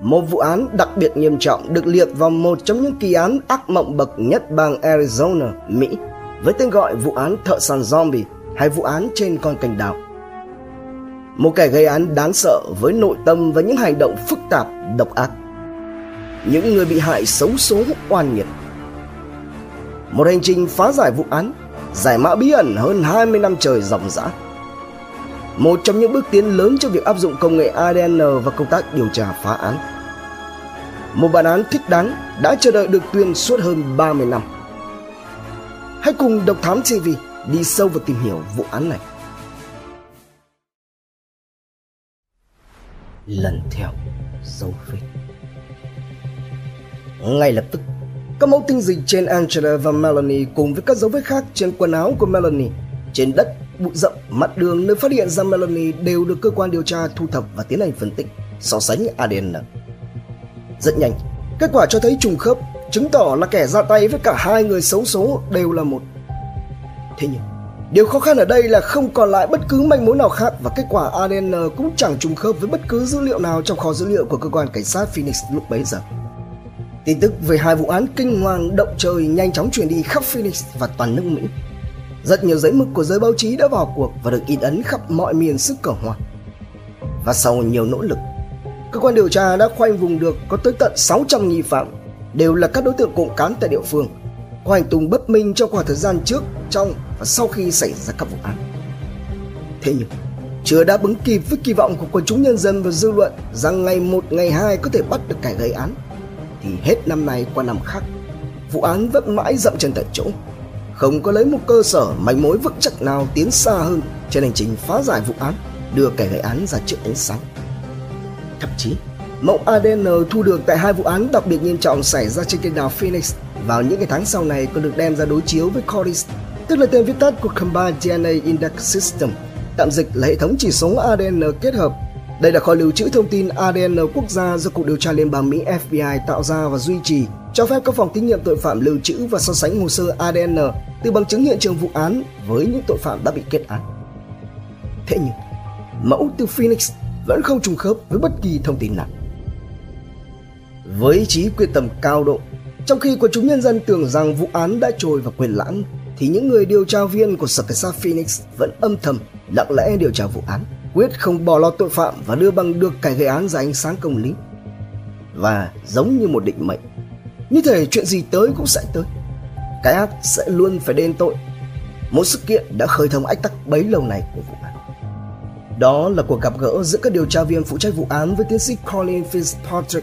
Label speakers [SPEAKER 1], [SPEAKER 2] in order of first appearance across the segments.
[SPEAKER 1] một vụ án đặc biệt nghiêm trọng được liệt vào một trong những kỳ án ác mộng bậc nhất bang Arizona, Mỹ, với tên gọi vụ án thợ săn zombie hay vụ án trên con cành đào. Một kẻ gây án đáng sợ với nội tâm và những hành động phức tạp, độc ác. Những người bị hại xấu số oan nghiệt. Một hành trình phá giải vụ án, giải mã bí ẩn hơn 20 năm trời dòng dã. Một trong những bước tiến lớn trong việc áp dụng công nghệ ADN và công tác điều tra phá án. Một bản án thích đáng đã chờ đợi được tuyên suốt hơn 30 năm. Hãy cùng Độc Thám TV đi sâu vào tìm hiểu vụ án này. Lần theo dấu vết Ngay lập tức, các mẫu tinh dịch trên Angela và Melanie cùng với các dấu vết khác trên quần áo của Melanie, trên đất, bụi rậm, mặt đường nơi phát hiện ra Melanie đều được cơ quan điều tra thu thập và tiến hành phân tích, so sánh ADN. Rất nhanh, kết quả cho thấy trùng khớp, chứng tỏ là kẻ ra tay với cả hai người xấu số đều là một. Thế nhưng, Điều khó khăn ở đây là không còn lại bất cứ manh mối nào khác và kết quả ADN cũng chẳng trùng khớp với bất cứ dữ liệu nào trong kho dữ liệu của cơ quan cảnh sát Phoenix lúc bấy giờ. Tin tức về hai vụ án kinh hoàng động trời nhanh chóng truyền đi khắp Phoenix và toàn nước Mỹ. Rất nhiều giấy mực của giới báo chí đã vào cuộc và được in ấn khắp mọi miền sức cờ hoa. Và sau nhiều nỗ lực, cơ quan điều tra đã khoanh vùng được có tới tận 600 nghi phạm, đều là các đối tượng cộng cán tại địa phương, có hành tung bất minh trong khoảng thời gian trước, trong và sau khi xảy ra các vụ án. Thế nhưng, chưa đáp ứng kịp với kỳ vọng của quần chúng nhân dân và dư luận rằng ngày một ngày hai có thể bắt được kẻ gây án, thì hết năm nay qua năm khác, vụ án vẫn mãi dậm chân tại chỗ, không có lấy một cơ sở manh mối vững chắc nào tiến xa hơn trên hành trình phá giải vụ án, đưa kẻ gây án ra trước ánh sáng. Thậm chí, mẫu ADN thu được tại hai vụ án đặc biệt nghiêm trọng xảy ra trên kênh đảo Phoenix vào những ngày tháng sau này còn được đem ra đối chiếu với CODIS tức là tên viết tắt của Combined DNA Index System, tạm dịch là hệ thống chỉ số ADN kết hợp. Đây là kho lưu trữ thông tin ADN quốc gia do Cục Điều tra Liên bang Mỹ FBI tạo ra và duy trì, cho phép các phòng thí nghiệm tội phạm lưu trữ và so sánh hồ sơ ADN từ bằng chứng hiện trường vụ án với những tội phạm đã bị kết án. Thế nhưng, mẫu từ Phoenix vẫn không trùng khớp với bất kỳ thông tin nào. Với trí quyết tâm cao độ, trong khi quần chúng nhân dân tưởng rằng vụ án đã trôi vào quên lãng thì những người điều tra viên của sở cảnh sát Phoenix vẫn âm thầm lặng lẽ điều tra vụ án, quyết không bỏ lọt tội phạm và đưa bằng được kẻ gây án ra ánh sáng công lý. Và giống như một định mệnh, như thể chuyện gì tới cũng sẽ tới. Cái ác sẽ luôn phải đền tội. Một sự kiện đã khơi thông ách tắc bấy lâu này của vụ án. Đó là cuộc gặp gỡ giữa các điều tra viên phụ trách vụ án với tiến sĩ Colin Fitzpatrick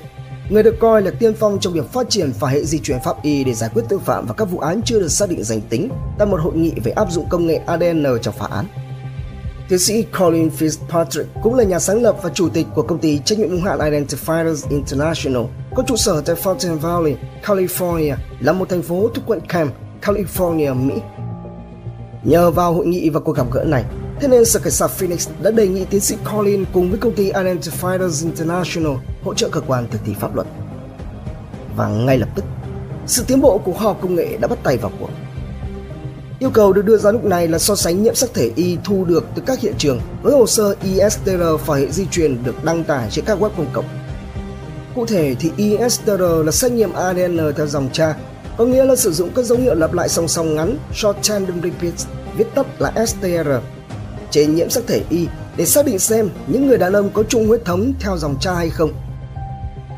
[SPEAKER 1] Người được coi là tiên phong trong việc phát triển phả hệ di truyền pháp y để giải quyết tội phạm và các vụ án chưa được xác định danh tính tại một hội nghị về áp dụng công nghệ ADN trong phá án. Tiến sĩ Colin Fitzpatrick cũng là nhà sáng lập và chủ tịch của công ty trách nhiệm hữu hạn Identifiers International, có trụ sở tại Fountain Valley, California, là một thành phố thuộc quận Cam, California, Mỹ. Nhờ vào hội nghị và cuộc gặp gỡ này, Thế nên Sở Cảnh sát Phoenix đã đề nghị tiến sĩ Colin cùng với công ty Identifiers International hỗ trợ cơ quan thực thi pháp luật. Và ngay lập tức, sự tiến bộ của khoa học công nghệ đã bắt tay vào cuộc. Yêu cầu được đưa ra lúc này là so sánh nhiễm sắc thể Y thu được từ các hiện trường với hồ sơ ISTR và hệ di truyền được đăng tải trên các web công cộng. Cụ thể thì ISTR là xét nghiệm ADN theo dòng cha, có nghĩa là sử dụng các dấu hiệu lặp lại song song ngắn Short Tandem Repeats, viết tắt là STR trên nhiễm sắc thể Y để xác định xem những người đàn ông có chung huyết thống theo dòng cha hay không.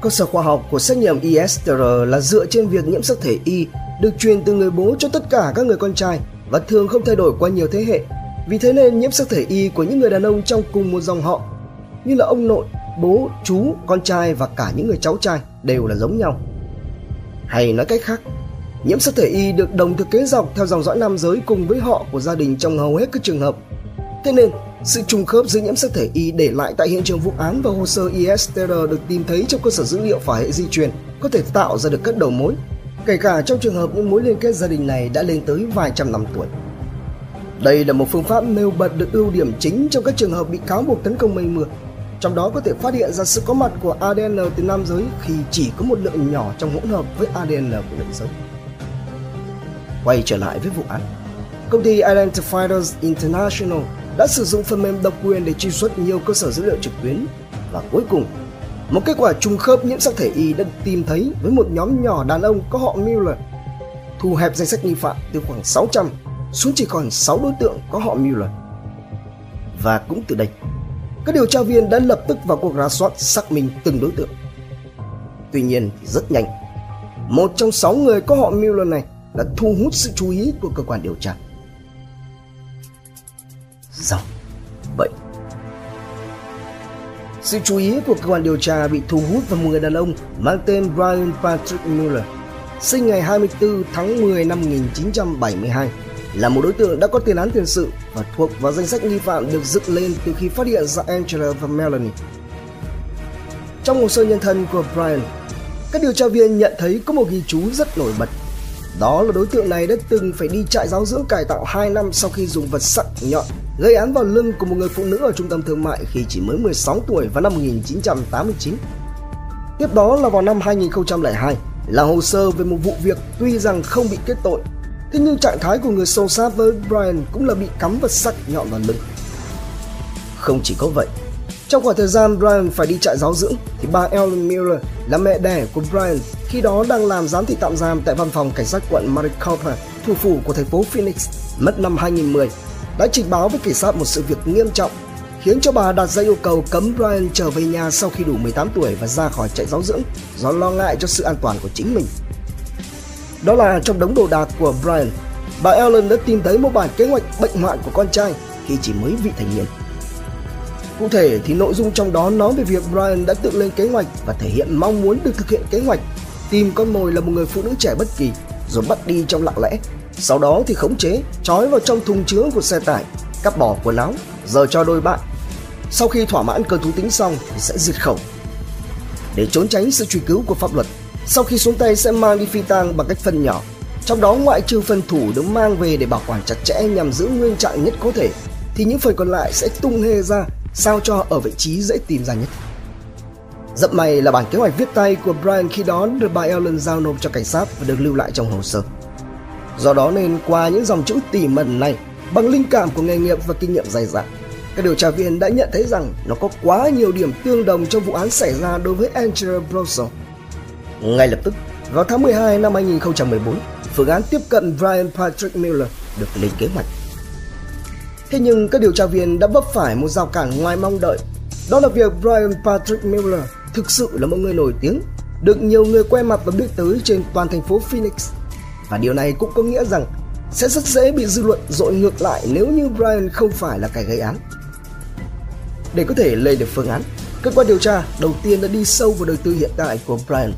[SPEAKER 1] Cơ sở khoa học của xét nghiệm ISTR là dựa trên việc nhiễm sắc thể Y được truyền từ người bố cho tất cả các người con trai và thường không thay đổi qua nhiều thế hệ. Vì thế nên nhiễm sắc thể Y của những người đàn ông trong cùng một dòng họ như là ông nội, bố, chú, con trai và cả những người cháu trai đều là giống nhau. Hay nói cách khác, nhiễm sắc thể Y được đồng thực kế dọc theo dòng dõi nam giới cùng với họ của gia đình trong hầu hết các trường hợp Thế nên, sự trùng khớp giữa nhiễm sắc thể Y để lại tại hiện trường vụ án và hồ sơ ISTR được tìm thấy trong cơ sở dữ liệu phả hệ di truyền có thể tạo ra được các đầu mối, kể cả trong trường hợp những mối liên kết gia đình này đã lên tới vài trăm năm tuổi. Đây là một phương pháp nêu bật được ưu điểm chính trong các trường hợp bị cáo buộc tấn công mây mưa, trong đó có thể phát hiện ra sự có mặt của ADN từ nam giới khi chỉ có một lượng nhỏ trong hỗn hợp với ADN của nữ giới. Quay trở lại với vụ án, công ty Identifiers International đã sử dụng phần mềm độc quyền để truy xuất nhiều cơ sở dữ liệu trực tuyến và cuối cùng một kết quả trùng khớp nhiễm sắc thể Y đã tìm thấy với một nhóm nhỏ đàn ông có họ Miller. Thu hẹp danh sách nghi phạm từ khoảng 600 xuống chỉ còn 6 đối tượng có họ Miller. Và cũng từ đây, các điều tra viên đã lập tức vào cuộc rà soát xác minh từng đối tượng. Tuy nhiên thì rất nhanh, một trong sáu người có họ Miller này đã thu hút sự chú ý của cơ quan điều tra. Dòng sự chú ý của cơ quan điều tra bị thu hút vào một người đàn ông mang tên Brian Patrick Miller, sinh ngày 24 tháng 10 năm 1972, là một đối tượng đã có tiền án tiền sự và thuộc vào danh sách nghi phạm được dựng lên từ khi phát hiện ra Angela và Melanie. Trong hồ sơ nhân thân của Brian, các điều tra viên nhận thấy có một ghi chú rất nổi bật. Đó là đối tượng này đã từng phải đi trại giáo dưỡng cải tạo 2 năm sau khi dùng vật sắc nhọn gây án vào lưng của một người phụ nữ ở trung tâm thương mại khi chỉ mới 16 tuổi vào năm 1989. Tiếp đó là vào năm 2002 là hồ sơ về một vụ việc tuy rằng không bị kết tội, thế nhưng trạng thái của người sâu sát với Brian cũng là bị cắm vật sắc nhọn vào lưng. Không chỉ có vậy, trong khoảng thời gian Brian phải đi trại giáo dưỡng thì bà Ellen Miller là mẹ đẻ của Brian khi đó đang làm giám thị tạm giam tại văn phòng cảnh sát quận Maricopa, thủ phủ của thành phố Phoenix, mất năm 2010 đã trình báo với cảnh sát một sự việc nghiêm trọng khiến cho bà đặt ra yêu cầu cấm Brian trở về nhà sau khi đủ 18 tuổi và ra khỏi trại giáo dưỡng do lo ngại cho sự an toàn của chính mình. Đó là trong đống đồ đạc của Brian, bà Ellen đã tìm thấy một bản kế hoạch bệnh hoạn của con trai khi chỉ mới vị thành niên. Cụ thể thì nội dung trong đó nói về việc Brian đã tự lên kế hoạch và thể hiện mong muốn được thực hiện kế hoạch tìm con mồi là một người phụ nữ trẻ bất kỳ rồi bắt đi trong lặng lẽ sau đó thì khống chế, trói vào trong thùng chứa của xe tải, cắt bỏ quần áo, giờ cho đôi bạn. Sau khi thỏa mãn cơn thú tính xong thì sẽ diệt khẩu. Để trốn tránh sự truy cứu của pháp luật, sau khi xuống tay sẽ mang đi phi tang bằng cách phân nhỏ. Trong đó ngoại trừ phần thủ được mang về để bảo quản chặt chẽ nhằm giữ nguyên trạng nhất có thể, thì những phần còn lại sẽ tung hê ra sao cho ở vị trí dễ tìm ra nhất. Dậm may là bản kế hoạch viết tay của Brian khi đó được bà Ellen giao nộp cho cảnh sát và được lưu lại trong hồ sơ. Do đó nên qua những dòng chữ tỉ mẩn này, bằng linh cảm của nghề nghiệp và kinh nghiệm dày dặn, các điều tra viên đã nhận thấy rằng nó có quá nhiều điểm tương đồng trong vụ án xảy ra đối với Angela Brosso. Ngay lập tức, vào tháng 12 năm 2014, phương án tiếp cận Brian Patrick Miller được lên kế hoạch. Thế nhưng các điều tra viên đã vấp phải một rào cản ngoài mong đợi. Đó là việc Brian Patrick Miller thực sự là một người nổi tiếng, được nhiều người quen mặt và biết tới trên toàn thành phố Phoenix và điều này cũng có nghĩa rằng sẽ rất dễ bị dư luận dội ngược lại nếu như Brian không phải là kẻ gây án. Để có thể lên được phương án, cơ quan điều tra đầu tiên đã đi sâu vào đời tư hiện tại của Brian.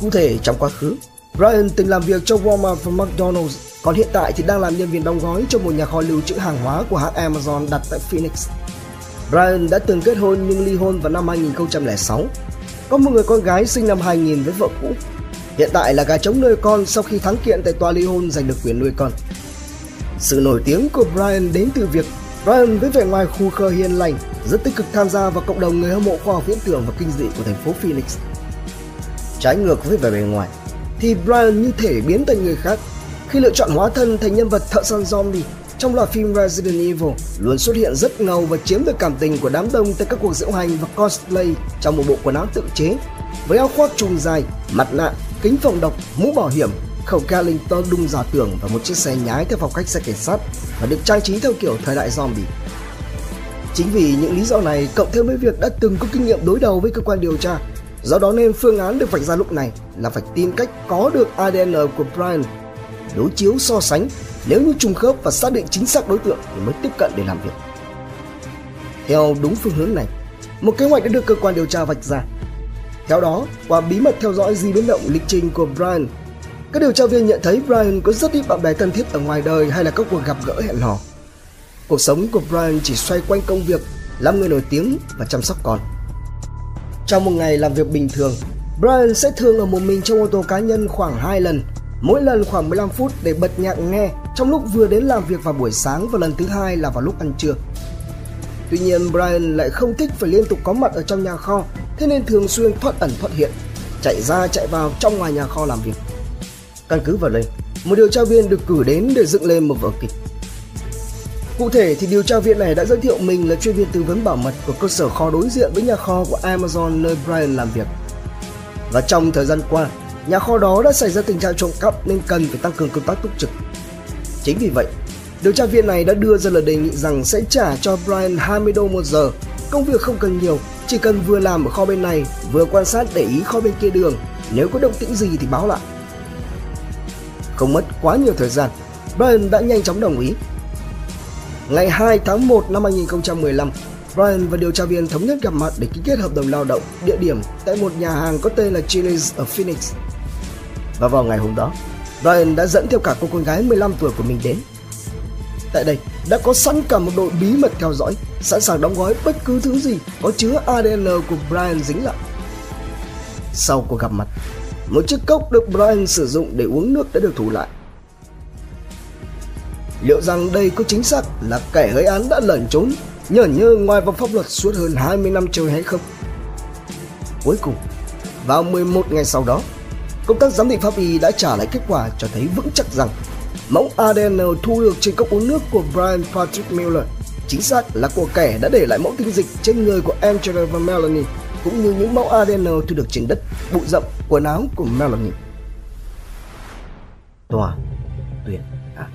[SPEAKER 1] Cụ thể trong quá khứ, Brian từng làm việc cho Walmart và McDonald's, còn hiện tại thì đang làm nhân viên đóng gói cho một nhà kho lưu trữ hàng hóa của hãng Amazon đặt tại Phoenix. Brian đã từng kết hôn nhưng ly hôn vào năm 2006. Có một người con gái sinh năm 2000 với vợ cũ Hiện tại là gà trống nuôi con sau khi thắng kiện tại tòa ly hôn giành được quyền nuôi con. Sự nổi tiếng của Brian đến từ việc Brian với vẻ ngoài khu khờ hiền lành, rất tích cực tham gia vào cộng đồng người hâm mộ khoa học viễn tưởng và kinh dị của thành phố Phoenix. Trái ngược với vẻ bề ngoài, thì Brian như thể biến thành người khác khi lựa chọn hóa thân thành nhân vật thợ săn zombie trong loạt phim Resident Evil luôn xuất hiện rất ngầu và chiếm được cảm tình của đám đông tại các cuộc diễu hành và cosplay trong một bộ quần áo tự chế với áo khoác trùng dài, mặt nạ kính phòng độc, mũ bảo hiểm, khẩu Carlington đung giả tưởng và một chiếc xe nhái theo phong cách xe cảnh sát và được trang trí theo kiểu thời đại zombie. Chính vì những lý do này cộng thêm với việc đã từng có kinh nghiệm đối đầu với cơ quan điều tra, do đó nên phương án được vạch ra lúc này là phải tìm cách có được ADN của Brian, đối chiếu so sánh nếu như trùng khớp và xác định chính xác đối tượng thì mới tiếp cận để làm việc. Theo đúng phương hướng này, một kế hoạch đã được cơ quan điều tra vạch ra theo đó, qua bí mật theo dõi di biến động lịch trình của Brian, các điều tra viên nhận thấy Brian có rất ít bạn bè thân thiết ở ngoài đời hay là các cuộc gặp gỡ hẹn hò. Cuộc sống của Brian chỉ xoay quanh công việc, làm người nổi tiếng và chăm sóc con. Trong một ngày làm việc bình thường, Brian sẽ thường ở một mình trong ô tô cá nhân khoảng 2 lần, mỗi lần khoảng 15 phút để bật nhạc nghe trong lúc vừa đến làm việc vào buổi sáng và lần thứ hai là vào lúc ăn trưa. Tuy nhiên Brian lại không thích phải liên tục có mặt ở trong nhà kho thế nên thường xuyên thoát ẩn thoát hiện, chạy ra chạy vào trong ngoài nhà kho làm việc. Căn cứ vào đây, một điều tra viên được cử đến để dựng lên một vở kịch. Cụ thể thì điều tra viên này đã giới thiệu mình là chuyên viên tư vấn bảo mật của cơ sở kho đối diện với nhà kho của Amazon nơi Brian làm việc. Và trong thời gian qua, nhà kho đó đã xảy ra tình trạng trộm cắp nên cần phải tăng cường công tác túc trực. Chính vì vậy, điều tra viên này đã đưa ra lời đề nghị rằng sẽ trả cho Brian 20 đô một giờ. Công việc không cần nhiều, chỉ cần vừa làm ở kho bên này, vừa quan sát để ý kho bên kia đường. Nếu có động tĩnh gì thì báo lại. Không mất quá nhiều thời gian, Brian đã nhanh chóng đồng ý. Ngày 2 tháng 1 năm 2015, Brian và điều tra viên thống nhất gặp mặt để ký kết hợp đồng lao động địa điểm tại một nhà hàng có tên là Chili's ở Phoenix. Và vào ngày hôm đó, Brian đã dẫn theo cả cô con gái 15 tuổi của mình đến. Tại đây đã có sẵn cả một đội bí mật theo dõi, sẵn sàng đóng gói bất cứ thứ gì có chứa ADN của Brian dính lại. Sau cuộc gặp mặt, một chiếc cốc được Brian sử dụng để uống nước đã được thủ lại. Liệu rằng đây có chính xác là kẻ gây án đã lẩn trốn nhờ nhơ ngoài vòng pháp luật suốt hơn 20 năm trời hay không? Cuối cùng, vào 11 ngày sau đó, công tác giám định pháp y đã trả lại kết quả cho thấy vững chắc rằng mẫu ADN thu được trên cốc uống nước của Brian Patrick Miller chính xác là của kẻ đã để lại mẫu tinh dịch trên người của Angela và Melanie cũng như những mẫu ADN thu được trên đất, bụi rậm, quần áo của Melanie. Tòa tuyên án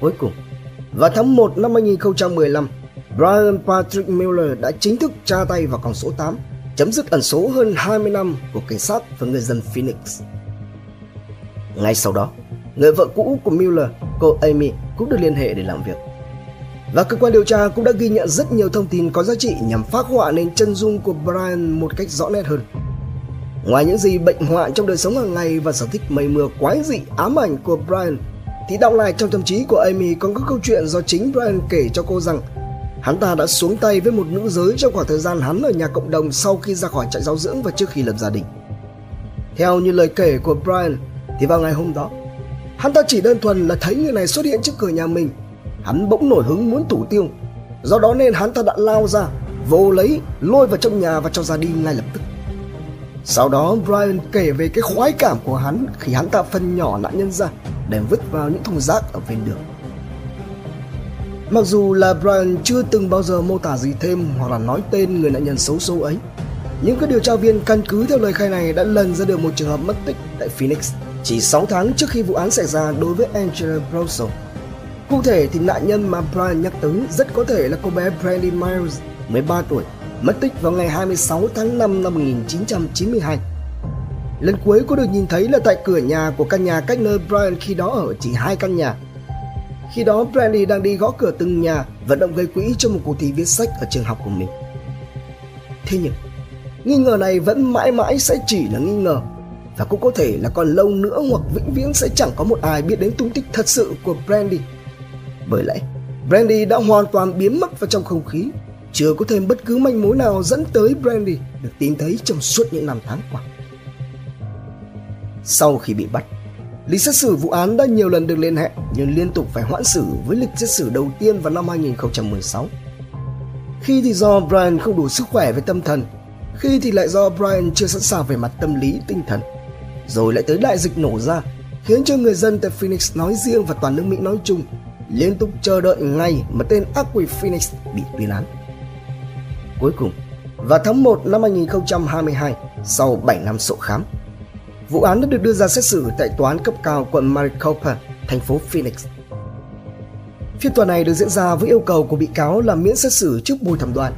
[SPEAKER 1] Cuối cùng, vào tháng 1 năm 2015, Brian Patrick Miller đã chính thức tra tay vào con số 8, chấm dứt ẩn số hơn 20 năm của cảnh sát và người dân Phoenix. Ngay sau đó, người vợ cũ của Miller, cô Amy, cũng được liên hệ để làm việc. Và cơ quan điều tra cũng đã ghi nhận rất nhiều thông tin có giá trị nhằm phác họa nên chân dung của Brian một cách rõ nét hơn. Ngoài những gì bệnh hoạn trong đời sống hàng ngày và sở thích mây mưa quái dị ám ảnh của Brian, thì đọng lại trong tâm trí của Amy còn có câu chuyện do chính Brian kể cho cô rằng hắn ta đã xuống tay với một nữ giới trong khoảng thời gian hắn ở nhà cộng đồng sau khi ra khỏi trại giáo dưỡng và trước khi lập gia đình. Theo như lời kể của Brian, thì vào ngày hôm đó, hắn ta chỉ đơn thuần là thấy người này xuất hiện trước cửa nhà mình. Hắn bỗng nổi hứng muốn thủ tiêu, do đó nên hắn ta đã lao ra, vô lấy, lôi vào trong nhà và cho ra đi ngay lập tức. Sau đó Brian kể về cái khoái cảm của hắn khi hắn ta phân nhỏ nạn nhân ra để vứt vào những thùng rác ở ven đường. Mặc dù là Brian chưa từng bao giờ mô tả gì thêm hoặc là nói tên người nạn nhân xấu xố ấy, nhưng các điều tra viên căn cứ theo lời khai này đã lần ra được một trường hợp mất tích tại Phoenix chỉ 6 tháng trước khi vụ án xảy ra đối với Angela Brosso. Cụ thể thì nạn nhân mà Brian nhắc tới rất có thể là cô bé Brandy Miles, 13 tuổi, mất tích vào ngày 26 tháng 5 năm 1992 Lần cuối cô được nhìn thấy là tại cửa nhà của căn nhà cách nơi Brian khi đó ở chỉ hai căn nhà. Khi đó Brandy đang đi gõ cửa từng nhà vận động gây quỹ cho một cuộc thi viết sách ở trường học của mình. Thế nhưng, nghi ngờ này vẫn mãi mãi sẽ chỉ là nghi ngờ và cũng có thể là còn lâu nữa hoặc vĩnh viễn sẽ chẳng có một ai biết đến tung tích thật sự của Brandy. Bởi lẽ, Brandy đã hoàn toàn biến mất vào trong không khí, chưa có thêm bất cứ manh mối nào dẫn tới Brandy được tìm thấy trong suốt những năm tháng qua. Sau khi bị bắt, lịch xét xử vụ án đã nhiều lần được liên hệ nhưng liên tục phải hoãn xử với lịch xét xử đầu tiên vào năm 2016. Khi thì do Brian không đủ sức khỏe về tâm thần, khi thì lại do Brian chưa sẵn sàng về mặt tâm lý tinh thần. Rồi lại tới đại dịch nổ ra, khiến cho người dân tại Phoenix nói riêng và toàn nước Mỹ nói chung liên tục chờ đợi ngày mà tên ác quỷ Phoenix bị tuyên án. Cuối cùng, vào tháng 1 năm 2022, sau 7 năm sổ khám, Vụ án đã được đưa ra xét xử tại tòa án cấp cao quận Maricopa, thành phố Phoenix. Phiên tòa này được diễn ra với yêu cầu của bị cáo là miễn xét xử trước bồi thẩm đoàn.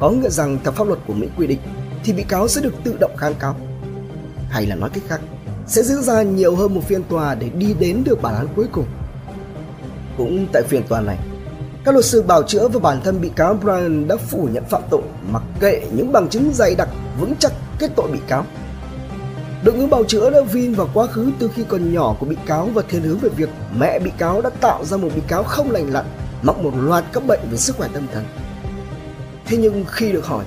[SPEAKER 1] Có nghĩa rằng theo pháp luật của Mỹ quy định thì bị cáo sẽ được tự động kháng cáo. Hay là nói cách khác, sẽ diễn ra nhiều hơn một phiên tòa để đi đến được bản án cuối cùng. Cũng tại phiên tòa này, các luật sư bảo chữa và bản thân bị cáo Brian đã phủ nhận phạm tội mặc kệ những bằng chứng dày đặc vững chắc kết tội bị cáo Đội ngũ bào chữa đã vin vào quá khứ từ khi còn nhỏ của bị cáo và thiên hướng về việc mẹ bị cáo đã tạo ra một bị cáo không lành lặn, mắc một loạt các bệnh về sức khỏe tâm thần. Thế nhưng khi được hỏi,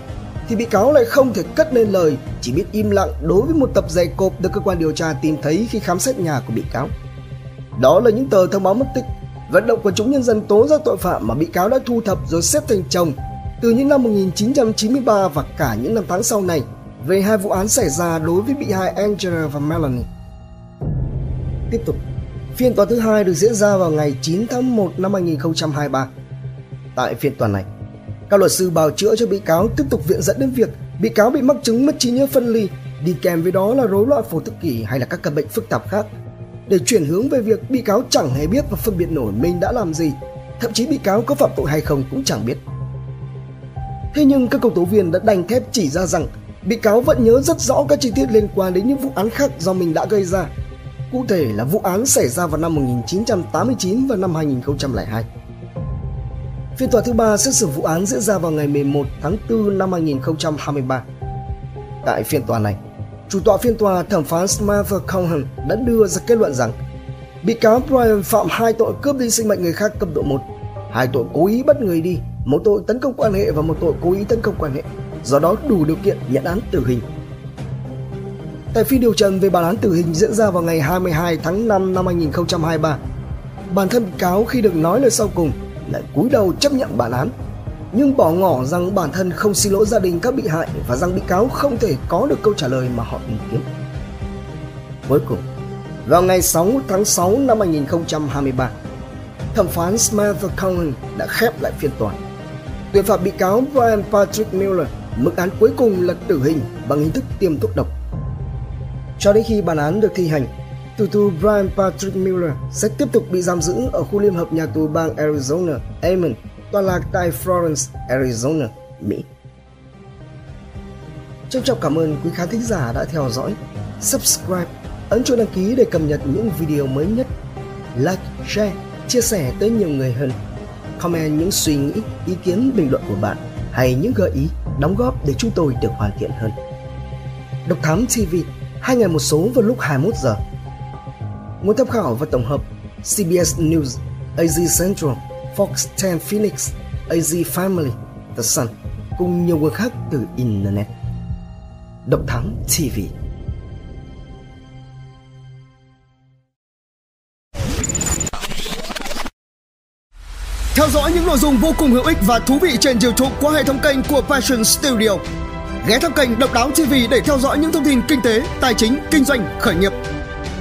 [SPEAKER 1] thì bị cáo lại không thể cất lên lời, chỉ biết im lặng đối với một tập giày cộp được cơ quan điều tra tìm thấy khi khám xét nhà của bị cáo. Đó là những tờ thông báo mất tích, vận động của chúng nhân dân tố giác tội phạm mà bị cáo đã thu thập rồi xếp thành chồng từ những năm 1993 và cả những năm tháng sau này về hai vụ án xảy ra đối với bị hại Angela và Melanie. Tiếp tục, Phiên tòa thứ hai được diễn ra vào ngày 9 tháng 1 năm 2023. Tại phiên tòa này, các luật sư bào chữa cho bị cáo tiếp tục viện dẫn đến việc bị cáo bị mắc chứng mất trí nhớ phân ly, đi kèm với đó là rối loạn phổ tự kỷ hay là các căn bệnh phức tạp khác, để chuyển hướng về việc bị cáo chẳng hề biết và phân biệt nổi mình đã làm gì, thậm chí bị cáo có phạm tội hay không cũng chẳng biết. Thế nhưng các công tố viên đã đành thép chỉ ra rằng bị cáo vẫn nhớ rất rõ các chi tiết liên quan đến những vụ án khác do mình đã gây ra. Cụ thể là vụ án xảy ra vào năm 1989 và năm 2002. Phiên tòa thứ ba xét xử vụ án diễn ra vào ngày 11 tháng 4 năm 2023. Tại phiên tòa này, chủ tọa phiên tòa thẩm phán Samantha Cohen đã đưa ra kết luận rằng bị cáo Brian phạm hai tội cướp đi sinh mệnh người khác cấp độ 1, hai tội cố ý bắt người đi, một tội tấn công quan hệ và một tội cố ý tấn công quan hệ, do đó đủ điều kiện nhận án tử hình. Tại phiên điều trần về bản án tử hình diễn ra vào ngày 22 tháng 5 năm 2023, bản thân bị cáo khi được nói lời sau cùng lại cúi đầu chấp nhận bản án nhưng bỏ ngỏ rằng bản thân không xin lỗi gia đình các bị hại và rằng bị cáo không thể có được câu trả lời mà họ tìm kiếm. Cuối cùng, vào ngày 6 tháng 6 năm 2023, thẩm phán Samantha Cohen đã khép lại phiên tòa. Tuyên phạt bị cáo Brian Patrick Miller mức án cuối cùng là tử hình bằng hình thức tiêm thuốc độc. Cho đến khi bản án được thi hành, Tù tù Brian Patrick Miller sẽ tiếp tục bị giam giữ ở khu liên hợp nhà tù bang Arizona, Amon, tọa lạc tại Florence, Arizona, Mỹ. Trân trọng cảm ơn quý khán thính giả đã theo dõi. Subscribe, ấn chuông đăng ký để cập nhật những video mới nhất. Like, share, chia sẻ tới nhiều người hơn. Comment những suy nghĩ, ý kiến, bình luận của bạn hay những gợi ý, đóng góp để chúng tôi được hoàn thiện hơn. Độc Thám TV, hai ngày một số vào lúc 21 giờ Nguồn tham khảo và tổng hợp CBS News, AZ Central, Fox 10 Phoenix, AZ Family, The Sun cùng nhiều nguồn khác từ Internet. Độc Thắng TV Theo dõi những nội dung vô cùng hữu ích và thú vị trên YouTube qua hệ thống kênh của Passion Studio. Ghé thăm kênh Độc Đáo TV để theo dõi những thông tin kinh tế, tài chính, kinh doanh, khởi nghiệp